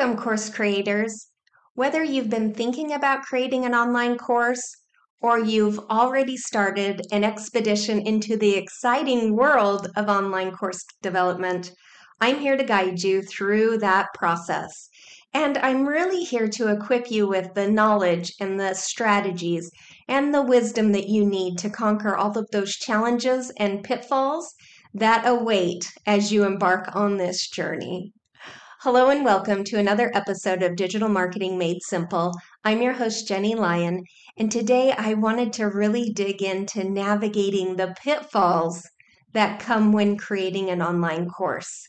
Welcome, course creators. Whether you've been thinking about creating an online course or you've already started an expedition into the exciting world of online course development, I'm here to guide you through that process. And I'm really here to equip you with the knowledge and the strategies and the wisdom that you need to conquer all of those challenges and pitfalls that await as you embark on this journey. Hello and welcome to another episode of Digital Marketing Made Simple. I'm your host, Jennie Lyon, and today I wanted to really dig into navigating the pitfalls that come when creating an online course.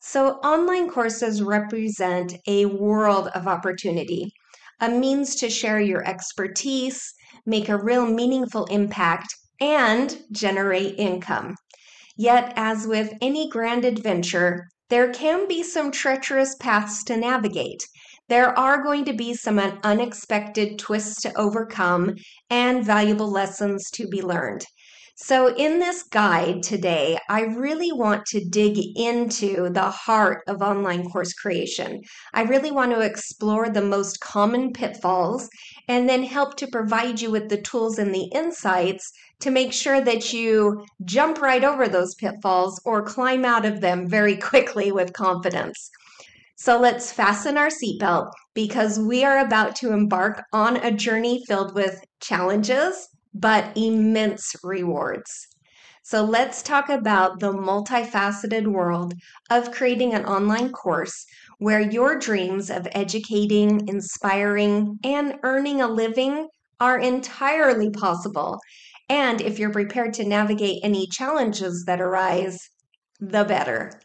So, online courses represent a world of opportunity, a means to share your expertise, make a real meaningful impact, and generate income. Yet, as with any grand adventure, there can be some treacherous paths to navigate. There are going to be some unexpected twists to overcome and valuable lessons to be learned. So, in this guide today, I really want to dig into the heart of online course creation. I really want to explore the most common pitfalls and then help to provide you with the tools and the insights to make sure that you jump right over those pitfalls or climb out of them very quickly with confidence. So let's fasten our seatbelt because we are about to embark on a journey filled with challenges, but immense rewards. So let's talk about the multifaceted world of creating an online course where your dreams of educating, inspiring, and earning a living are entirely possible. And if you're prepared to navigate any challenges that arise, the better.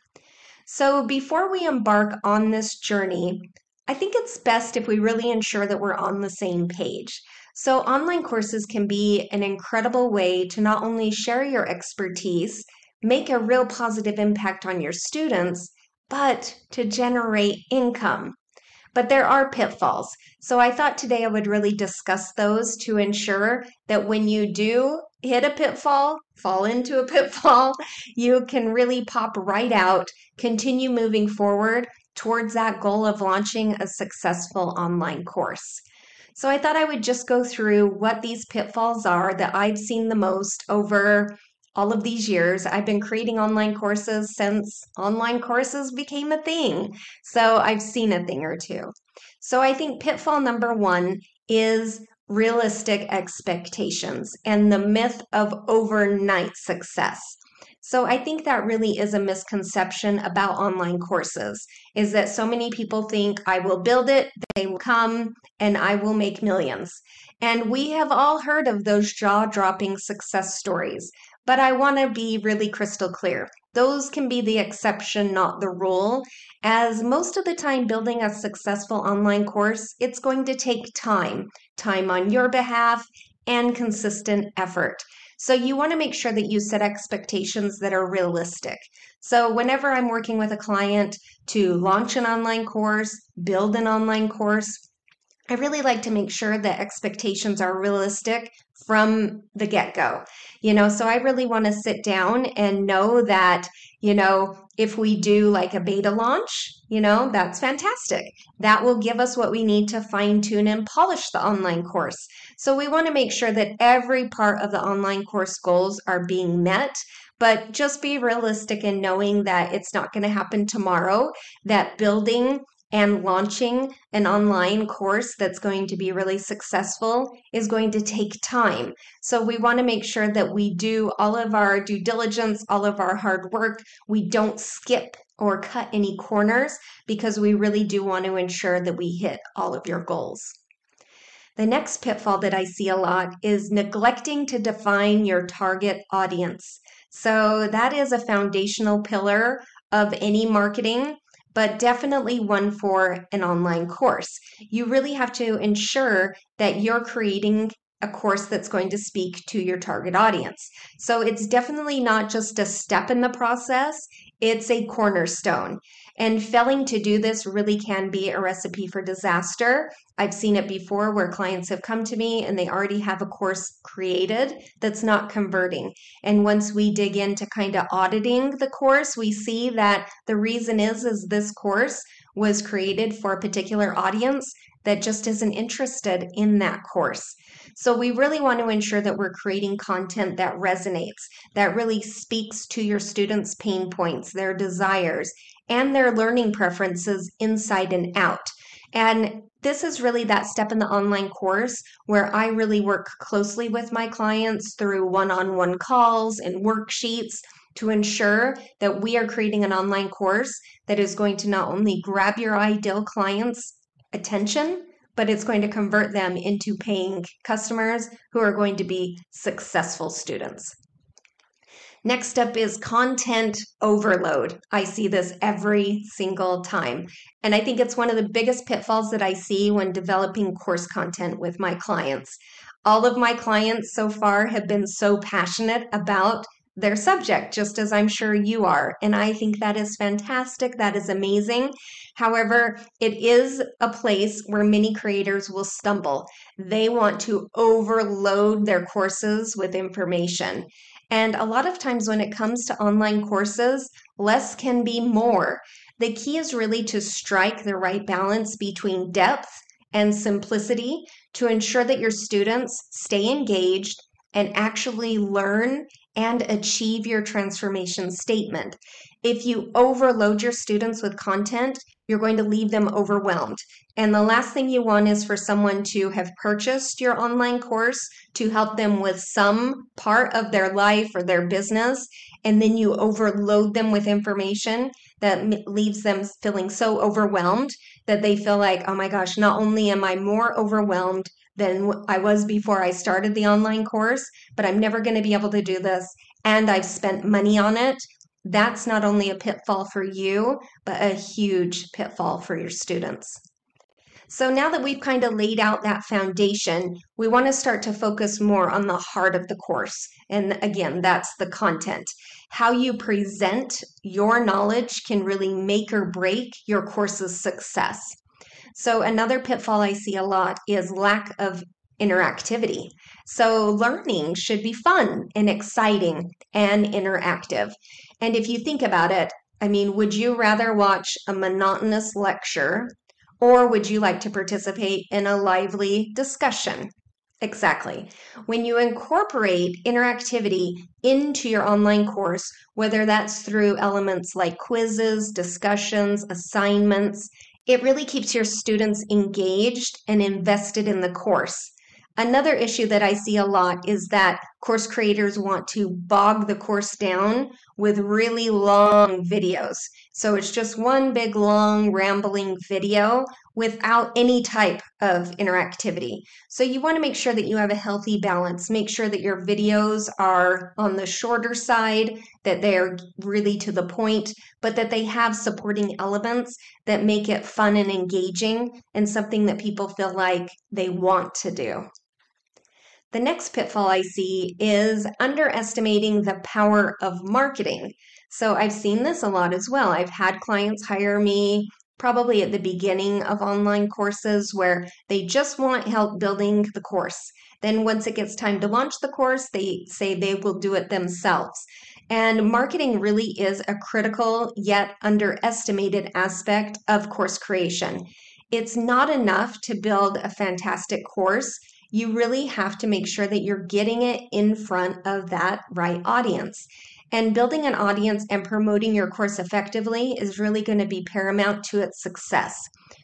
So, before we embark on this journey, I think it's best if we really ensure that we're on the same page. So, online courses can be an incredible way to not only share your expertise, make a real positive impact on your students, but to generate income. But there are pitfalls. So I thought today I would really discuss those to ensure that when you do hit a pitfall, fall into a pitfall, you can really pop right out, continue moving forward towards that goal of launching a successful online course. So I thought I would just go through what these pitfalls are that I've seen the most over all of these years. I've been creating online courses since online courses became a thing. So I've seen a thing or two. So I think pitfall number one is realistic expectations and the myth of overnight success. So I think that really is a misconception about online courses is that so many people think I will build it, they will come and I will make millions. And we have all heard of those jaw-dropping success stories. But I want to be really crystal clear. Those can be the exception, not the rule, as most of the time building a successful online course, it's going to take time, time on your behalf, and consistent effort. So you want to make sure that you set expectations that are realistic. So whenever I'm working with a client to launch an online course, build an online course, I really like to make sure that expectations are realistic from the get go. You know, so I really want to sit down and know that, you know, if we do like a beta launch, you know, that's fantastic. That will give us what we need to fine tune and polish the online course. So we want to make sure that every part of the online course goals are being met but just be realistic in knowing that it's not going to happen tomorrow, that building and launching an online course that's going to be really successful is going to take time. So we want to make sure that we do all of our due diligence, all of our hard work. We don't skip or cut any corners because we really do want to ensure that we hit all of your goals. The next pitfall that I see a lot is neglecting to define your target audience. So, that is a foundational pillar of any marketing but definitely one for an online course. You really have to ensure that you're creating a course that's going to speak to your target audience. So it's definitely not just a step in the process, it's a cornerstone. And failing to do this really can be a recipe for disaster. I've seen it before where clients have come to me and they already have a course created that's not converting. And once we dig into kind of auditing the course, we see that the reason is is this course was created for a particular audience that just isn't interested in that course. So we really want to ensure that we're creating content that resonates, that really speaks to your students' pain points, their desires, and their learning preferences inside and out. And this is really that step in the online course where I really work closely with my clients through one on one calls and worksheets to ensure that we are creating an online course that is going to not only grab your ideal clients' attention, but it's going to convert them into paying customers who are going to be successful students. Next up is content overload. I see this every single time. And I think it's one of the biggest pitfalls that I see when developing course content with my clients. All of my clients so far have been so passionate about their subject, just as I'm sure you are. And I think that is fantastic. That is amazing. However, it is a place where many creators will stumble. They want to overload their courses with information. And a lot of times when it comes to online courses, less can be more. The key is really to strike the right balance between depth and simplicity to ensure that your students stay engaged and actually learn and achieve your transformation statement. If you overload your students with content, you're going to leave them overwhelmed. And the last thing you want is for someone to have purchased your online course to help them with some part of their life or their business, and then you overload them with information that leaves them feeling so overwhelmed that they feel like, oh my gosh, not only am I more overwhelmed than I was before I started the online course, but I'm never going to be able to do this, and I've spent money on it that's not only a pitfall for you, but a huge pitfall for your students. So now that we've kind of laid out that foundation, we want to start to focus more on the heart of the course. And again, that's the content. How you present your knowledge can really make or break your course's success. So, another pitfall I see a lot is lack of interactivity. So, learning should be fun and exciting and interactive. And if you think about it, I mean, would you rather watch a monotonous lecture or would you like to participate in a lively discussion? Exactly. When you incorporate interactivity into your online course, whether that's through elements like quizzes, discussions, assignments, it really keeps your students engaged and invested in the course. Another issue that I see a lot is that course creators want to bog the course down with really long videos. So it's just one big, long, rambling video without any type of interactivity. So you want to make sure that you have a healthy balance. Make sure that your videos are on the shorter side, that they're really to the point, but that they have supporting elements that make it fun and engaging and something that people feel like they want to do. The next pitfall I see is underestimating the power of marketing. So I've seen this a lot as well. I've had clients hire me probably at the beginning of online courses where they just want help building the course. Then, once it gets time to launch the course, they say they will do it themselves. And marketing really is a critical yet underestimated aspect of course creation. It's not enough to build a fantastic course you really have to make sure that you're getting it in front of that right audience. And building an audience and promoting your course effectively is really going to be paramount to its success.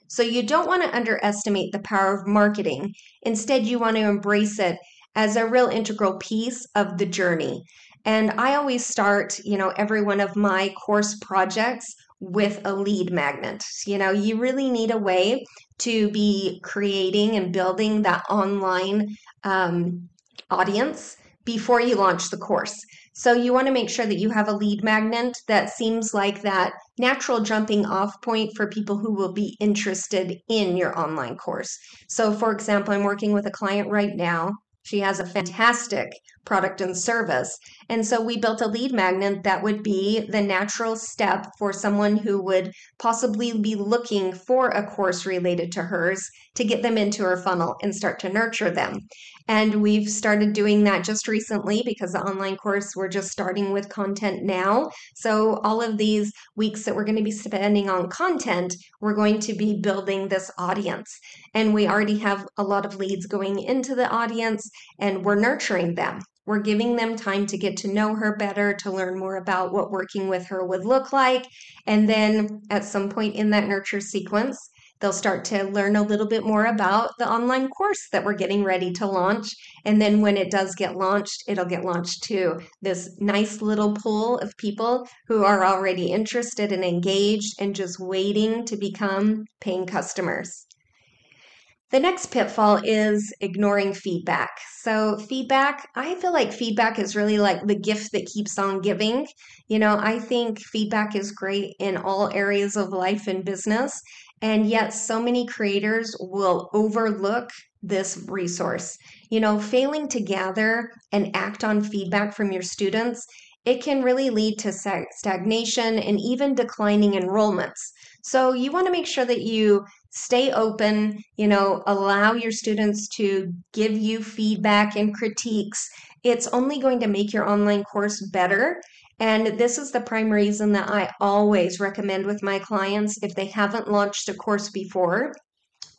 So you don't want to underestimate the power of marketing. Instead, you want to embrace it as a real integral piece of the journey. And I always start, you know, every one of my course projects with a lead magnet. You know, you really need a way to be creating and building that online um, audience before you launch the course. So you want to make sure that you have a lead magnet that seems like that natural jumping off point for people who will be interested in your online course. So for example, I'm working with a client right now she has a fantastic product and service. And so we built a lead magnet that would be the natural step for someone who would possibly be looking for a course related to hers to get them into our funnel and start to nurture them. And we've started doing that just recently because the online course, we're just starting with content now. So, all of these weeks that we're going to be spending on content, we're going to be building this audience. And we already have a lot of leads going into the audience and we're nurturing them. We're giving them time to get to know her better, to learn more about what working with her would look like. And then at some point in that nurture sequence, They'll start to learn a little bit more about the online course that we're getting ready to launch. And then when it does get launched, it'll get launched to this nice little pool of people who are already interested and engaged and just waiting to become paying customers. The next pitfall is ignoring feedback. So, feedback, I feel like feedback is really like the gift that keeps on giving. You know, I think feedback is great in all areas of life and business. And yet, so many creators will overlook this resource. You know, failing to gather and act on feedback from your students, it can really lead to stagnation and even declining enrollments. So, you want to make sure that you stay open, you know, allow your students to give you feedback and critiques. It's only going to make your online course better and this is the prime reason that I always recommend with my clients if they haven't launched a course before,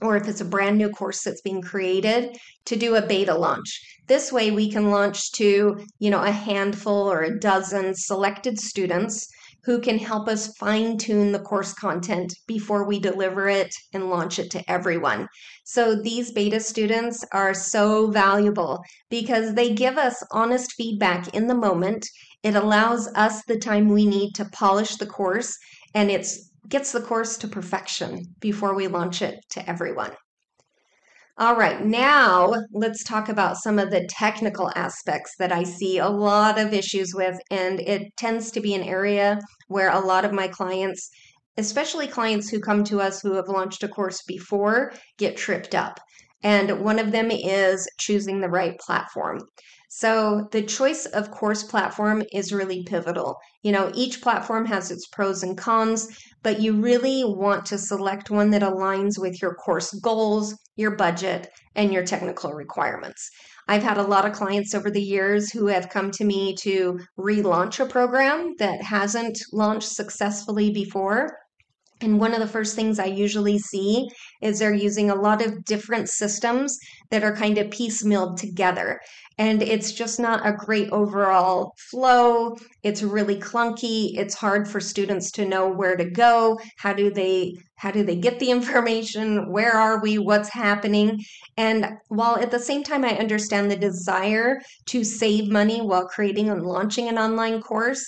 or if it's a brand new course that's being created to do a beta launch. This way we can launch to, you know, a handful or a dozen selected students who can help us fine tune the course content before we deliver it and launch it to everyone. So these beta students are so valuable because they give us honest feedback in the moment it allows us the time we need to polish the course and it gets the course to perfection before we launch it to everyone. All right, now let's talk about some of the technical aspects that I see a lot of issues with, and it tends to be an area where a lot of my clients, especially clients who come to us who have launched a course before, get tripped up. And one of them is choosing the right platform. So the choice of course platform is really pivotal. You know, each platform has its pros and cons, but you really want to select one that aligns with your course goals, your budget, and your technical requirements. I've had a lot of clients over the years who have come to me to relaunch a program that hasn't launched successfully before. And one of the first things I usually see is they're using a lot of different systems that are kind of piecemealed together and it's just not a great overall flow. It's really clunky. It's hard for students to know where to go. How do they how do they get the information? Where are we? What's happening? And while at the same time I understand the desire to save money while creating and launching an online course,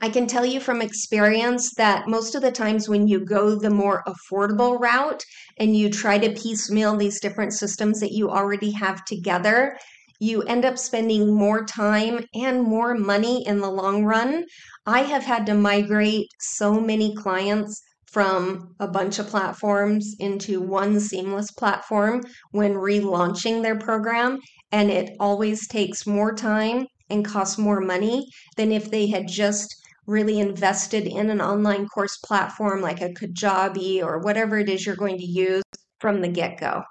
I can tell you from experience that most of the times when you go the more affordable route and you try to piecemeal these different systems that you already have together, you end up spending more time and more money in the long run. I have had to migrate so many clients from a bunch of platforms into one seamless platform when relaunching their program. And it always takes more time and costs more money than if they had just really invested in an online course platform like a Kajabi or whatever it is you're going to use from the get go.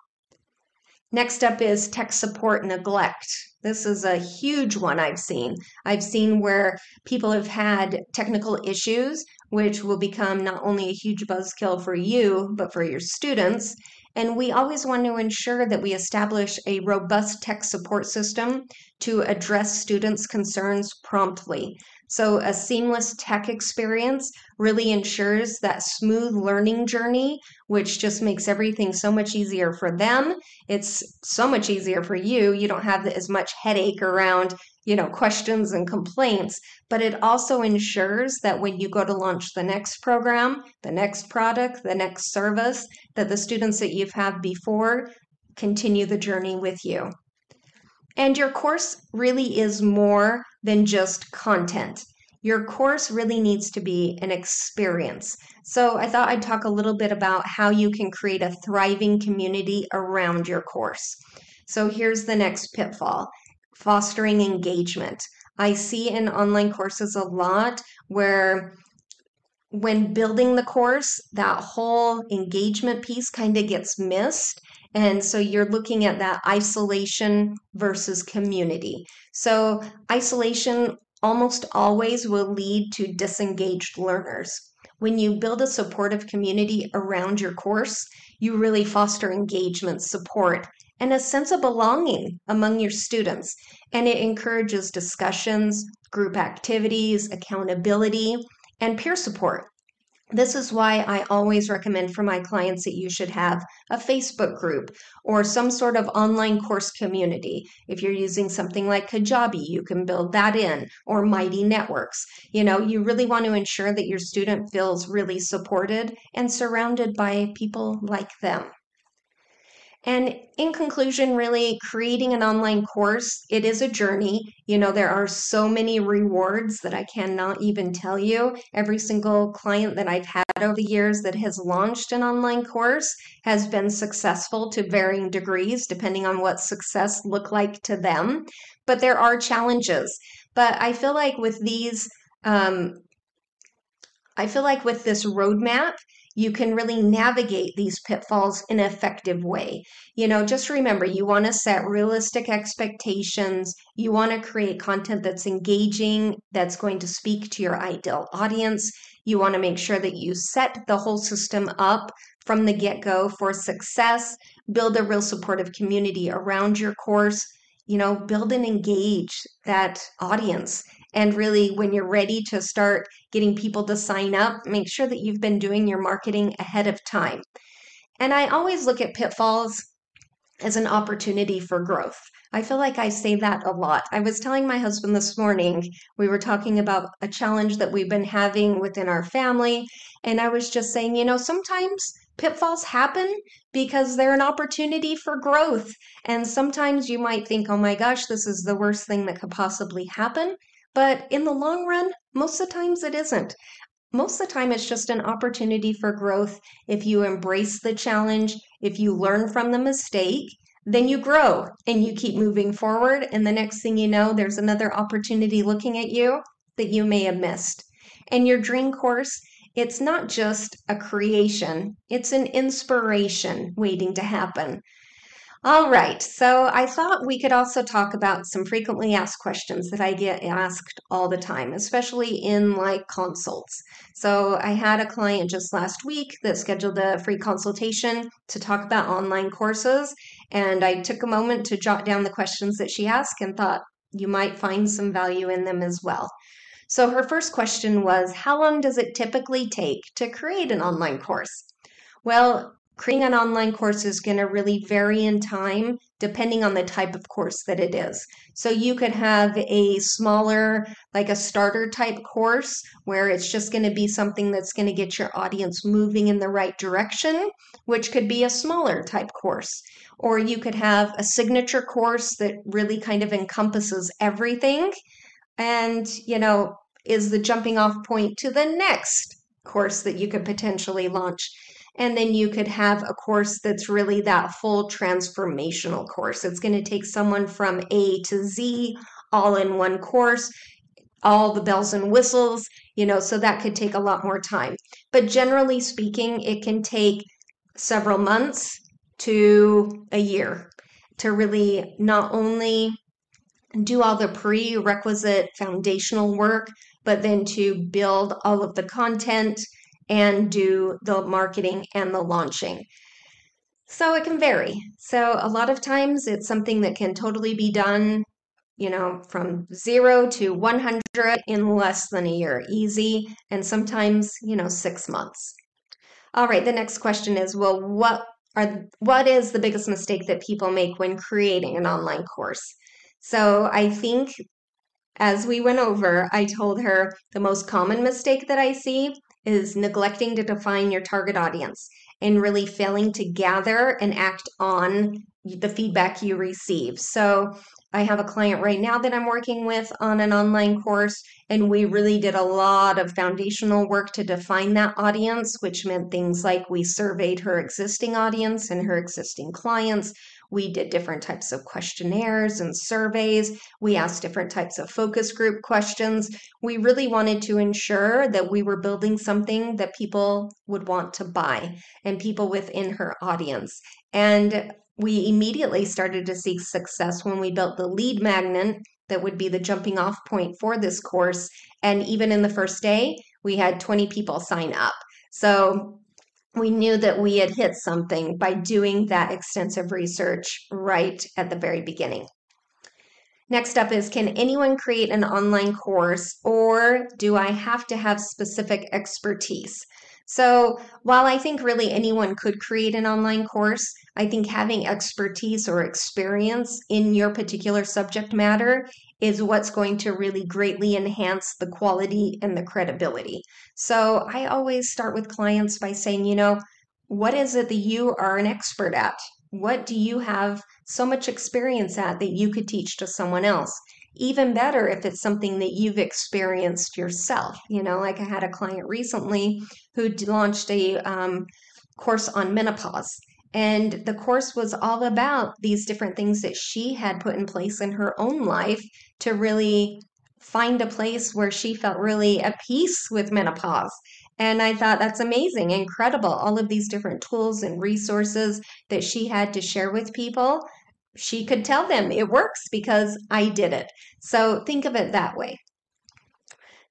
Next up is tech support neglect. This is a huge one I've seen. I've seen where people have had technical issues, which will become not only a huge buzzkill for you, but for your students. And we always want to ensure that we establish a robust tech support system to address students' concerns promptly. So, a seamless tech experience really ensures that smooth learning journey, which just makes everything so much easier for them. It's so much easier for you. You don't have as much headache around you know questions and complaints but it also ensures that when you go to launch the next program the next product the next service that the students that you've had before continue the journey with you and your course really is more than just content your course really needs to be an experience. So, I thought I'd talk a little bit about how you can create a thriving community around your course. So, here's the next pitfall fostering engagement. I see in online courses a lot where when building the course, that whole engagement piece kind of gets missed. And so you're looking at that isolation versus community. So, isolation almost always will lead to disengaged learners. When you build a supportive community around your course, you really foster engagement, support, and a sense of belonging among your students. And it encourages discussions, group activities, accountability, and peer support. This is why I always recommend for my clients that you should have a Facebook group or some sort of online course community. If you're using something like Kajabi, you can build that in or Mighty Networks. You know, you really want to ensure that your student feels really supported and surrounded by people like them. And in conclusion, really creating an online course, it is a journey. You know, there are so many rewards that I cannot even tell you. Every single client that I've had over the years that has launched an online course has been successful to varying degrees, depending on what success looked like to them. But there are challenges. But I feel like with these, um, I feel like with this roadmap, you can really navigate these pitfalls in an effective way. You know, just remember you want to set realistic expectations. You want to create content that's engaging, that's going to speak to your ideal audience. You want to make sure that you set the whole system up from the get go for success, build a real supportive community around your course. You know, build and engage that audience and really, when you're ready to start getting people to sign up, make sure that you've been doing your marketing ahead of time. And I always look at pitfalls as an opportunity for growth. I feel like I say that a lot. I was telling my husband this morning, we were talking about a challenge that we've been having within our family. And I was just saying, you know, sometimes pitfalls happen because they're an opportunity for growth. And sometimes you might think, oh my gosh, this is the worst thing that could possibly happen. But in the long run, most of the times it isn't. Most of the time, it's just an opportunity for growth. If you embrace the challenge, if you learn from the mistake, then you grow and you keep moving forward. And the next thing you know, there's another opportunity looking at you that you may have missed. And your dream course, it's not just a creation, it's an inspiration waiting to happen. All right, so I thought we could also talk about some frequently asked questions that I get asked all the time, especially in like consults. So I had a client just last week that scheduled a free consultation to talk about online courses, and I took a moment to jot down the questions that she asked and thought you might find some value in them as well. So her first question was How long does it typically take to create an online course? Well, creating an online course is going to really vary in time depending on the type of course that it is. So you could have a smaller, like a starter type course, where it's just going to be something that's going to get your audience moving in the right direction, which could be a smaller type course. Or you could have a signature course that really kind of encompasses everything and, you know, is the jumping off point to the next course that you could potentially launch. And then you could have a course that's really that full transformational course. It's going to take someone from A to Z all in one course, all the bells and whistles, you know, so that could take a lot more time. But generally speaking, it can take several months to a year to really not only do all the prerequisite foundational work, but then to build all of the content and do the marketing and the launching. So it can vary. So a lot of times it's something that can totally be done you know, from zero to 100 in less than a year, easy, and sometimes, you know, six months. All right, the next question is well, what are what is the biggest mistake that people make when creating an online course? So I think as we went over, I told her the most common mistake that I see is neglecting to define your target audience and really failing to gather and act on the feedback you receive. So I have a client right now that I'm working with on an online course, and we really did a lot of foundational work to define that audience, which meant things like we surveyed her existing audience and her existing clients. We did different types of questionnaires and surveys. We asked different types of focus group questions. We really wanted to ensure that we were building something that people would want to buy and people within her audience. And we immediately started to see success when we built the lead magnet that would be the jumping off point for this course. And even in the first day, we had 20 people sign up. So we knew that we had hit something by doing that extensive research right at the very beginning. Next up is Can anyone create an online course or do I have to have specific expertise? So, while I think really anyone could create an online course, I think having expertise or experience in your particular subject matter is what's going to really greatly enhance the quality and the credibility. So, I always start with clients by saying, you know, what is it that you are an expert at? What do you have so much experience at that you could teach to someone else? even better if it's something that you've experienced yourself. You know, like I had a client recently who launched a um, course on menopause. And the course was all about these different things that she had put in place in her own life to really find a place where she felt really at peace with menopause. And I thought that's amazing, incredible. All of these different tools and resources that she had to share with people she could tell them it works because I did it. So think of it that way.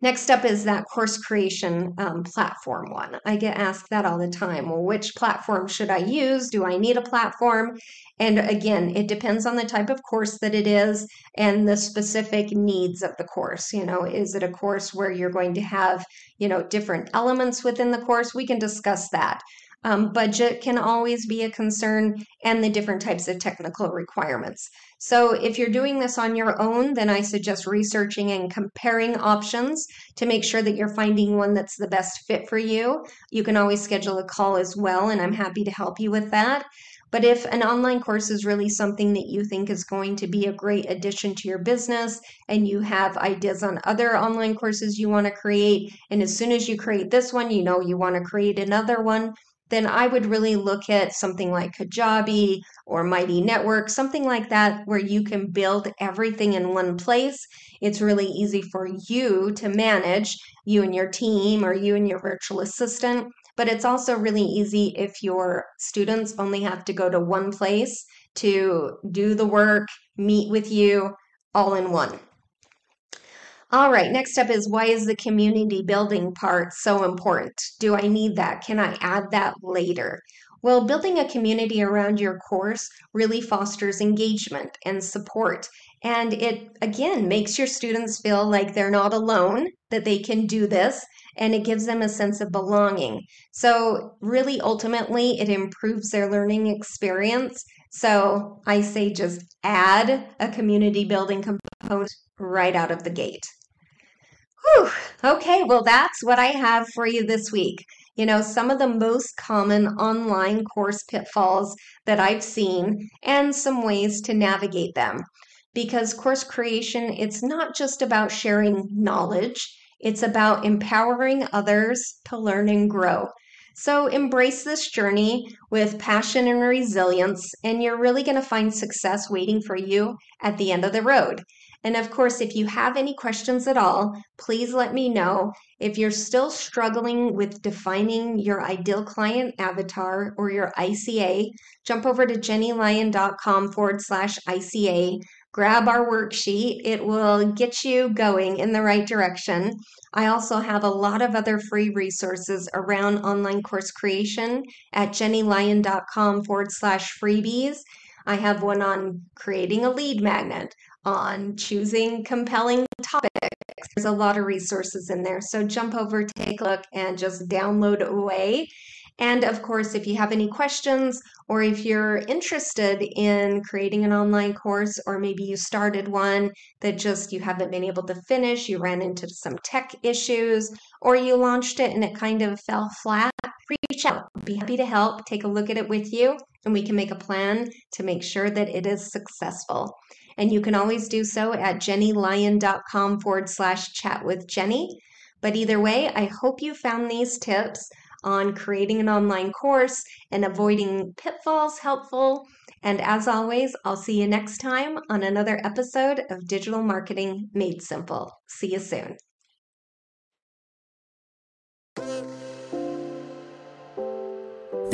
Next up is that course creation um, platform one. I get asked that all the time. Well, which platform should I use? Do I need a platform? And again, it depends on the type of course that it is and the specific needs of the course. You know, is it a course where you're going to have, you know, different elements within the course? We can discuss that. Um, budget can always be a concern and the different types of technical requirements. So, if you're doing this on your own, then I suggest researching and comparing options to make sure that you're finding one that's the best fit for you. You can always schedule a call as well, and I'm happy to help you with that. But if an online course is really something that you think is going to be a great addition to your business and you have ideas on other online courses you want to create, and as soon as you create this one, you know you want to create another one, then I would really look at something like Kajabi or Mighty Network, something like that, where you can build everything in one place. It's really easy for you to manage, you and your team, or you and your virtual assistant. But it's also really easy if your students only have to go to one place to do the work, meet with you all in one. All right, next up is why is the community building part so important? Do I need that? Can I add that later? Well, building a community around your course really fosters engagement and support. And it, again, makes your students feel like they're not alone, that they can do this, and it gives them a sense of belonging. So, really, ultimately, it improves their learning experience. So, I say just add a community building component right out of the gate. Whew. Okay, well, that's what I have for you this week. You know, some of the most common online course pitfalls that I've seen and some ways to navigate them. Because course creation, it's not just about sharing knowledge, it's about empowering others to learn and grow. So embrace this journey with passion and resilience, and you're really going to find success waiting for you at the end of the road. And of course, if you have any questions at all, please let me know. If you're still struggling with defining your ideal client avatar or your ICA, jump over to jennielyon.com forward slash ICA. Grab our worksheet. It will get you going in the right direction. I also have a lot of other free resources around online course creation at jennielyon.com forward slash freebies. I have one on creating a lead magnet, on choosing compelling topics. There's a lot of resources in there. So jump over, take a look, and just download away. And of course, if you have any questions or if you're interested in creating an online course, or maybe you started one that just you haven't been able to finish, you ran into some tech issues, or you launched it and it kind of fell flat, reach out. Be happy to help, take a look at it with you, and we can make a plan to make sure that it is successful. And you can always do so at jennielyon.com forward slash chat with Jennie. But either way, I hope you found these tips on creating an online course and avoiding pitfalls helpful. And as always, I'll see you next time on another episode of Digital Marketing Made Simple. See you soon.